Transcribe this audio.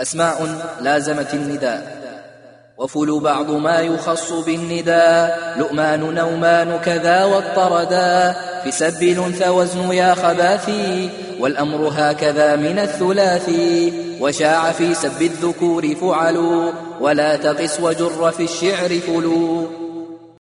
أسماء لازمت النداء وفل بعض ما يخص بالنداء لؤمان نومان كذا والطردا في سب الأنثى وزن يا خباثي والأمر هكذا من الثلاثي وشاع في سب الذكور فعلوا ولا تقس وجر في الشعر فلو.